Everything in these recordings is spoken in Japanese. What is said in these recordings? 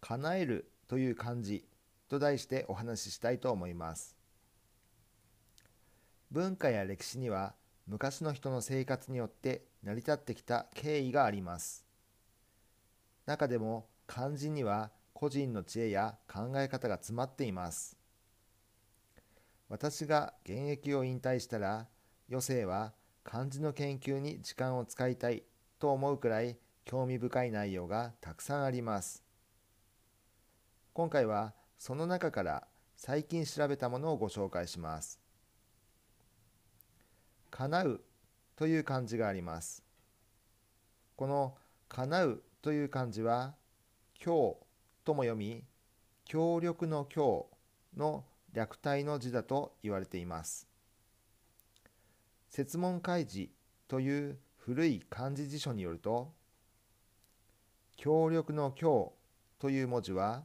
叶えるという漢字と題してお話ししたいと思います。文化や歴史には昔の人の生活によって成り立ってきた経緯があります。中でも漢字には個人の知恵や考え方が詰まっています。私が現役を引退したら余生は漢字の研究に時間を使いたいと思うくらい興味深い内容がたくさんあります。今回はその中から最近調べたものをご紹介します。叶うという漢字があります。この叶うという漢字は強とも読み協力の強の略体の字だと言われています。説問開示という古い漢字辞書によると協力の強という文字は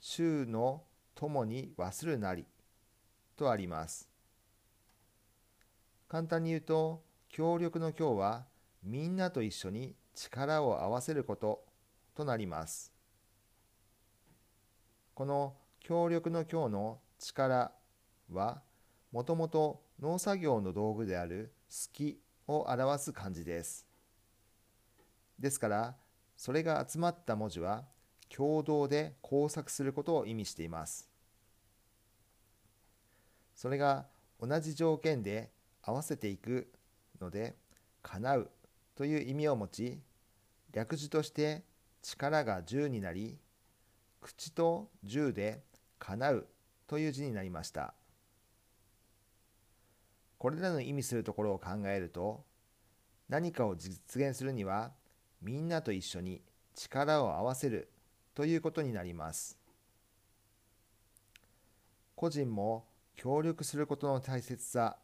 衆の友に忘るなりとあります。簡単に言うと協力の強はみんなと一緒に力を合わせることとなります。この協力の強の力はもともと農作業の道具である「好き」を表す漢字です。ですからそれが集まった文字は共同で工作することを意味しています。それが同じ条件で合わせていくので叶うという意味を持ち略字として力が10になり口と10で叶うという字になりました。これらの意味するところを考えると何かを実現するにはみんなと一緒に力を合わせるということになります。個人も協力することの大切さ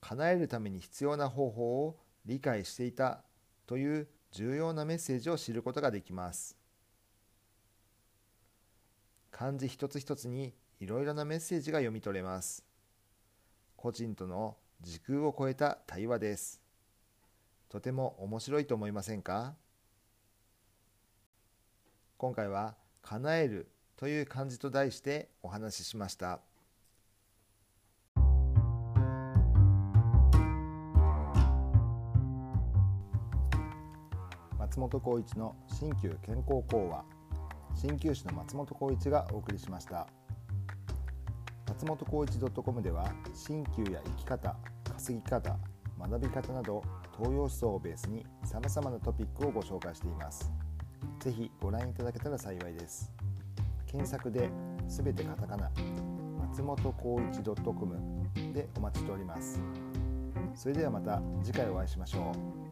叶えるために必要な方法を理解していたという重要なメッセージを知ることができます。漢字一つ一つにいろいろなメッセージが読み取れます。個人との時空を超えた対話です。とても面白いと思いませんか？今回は「叶える」という漢字と題してお話ししました。松本浩一の新旧健康講話。鍼灸師の松本浩一がお送りしました。松本浩一 .com では鍼灸や生き方稼ぎ方学び方など東洋思想をベースにさまざまなトピックをご紹介しています。ぜひご覧いただけたら幸いです。検索で「全てカタカナ」松本浩一 .com でお待ちしております。それではまた次回お会いしましょう。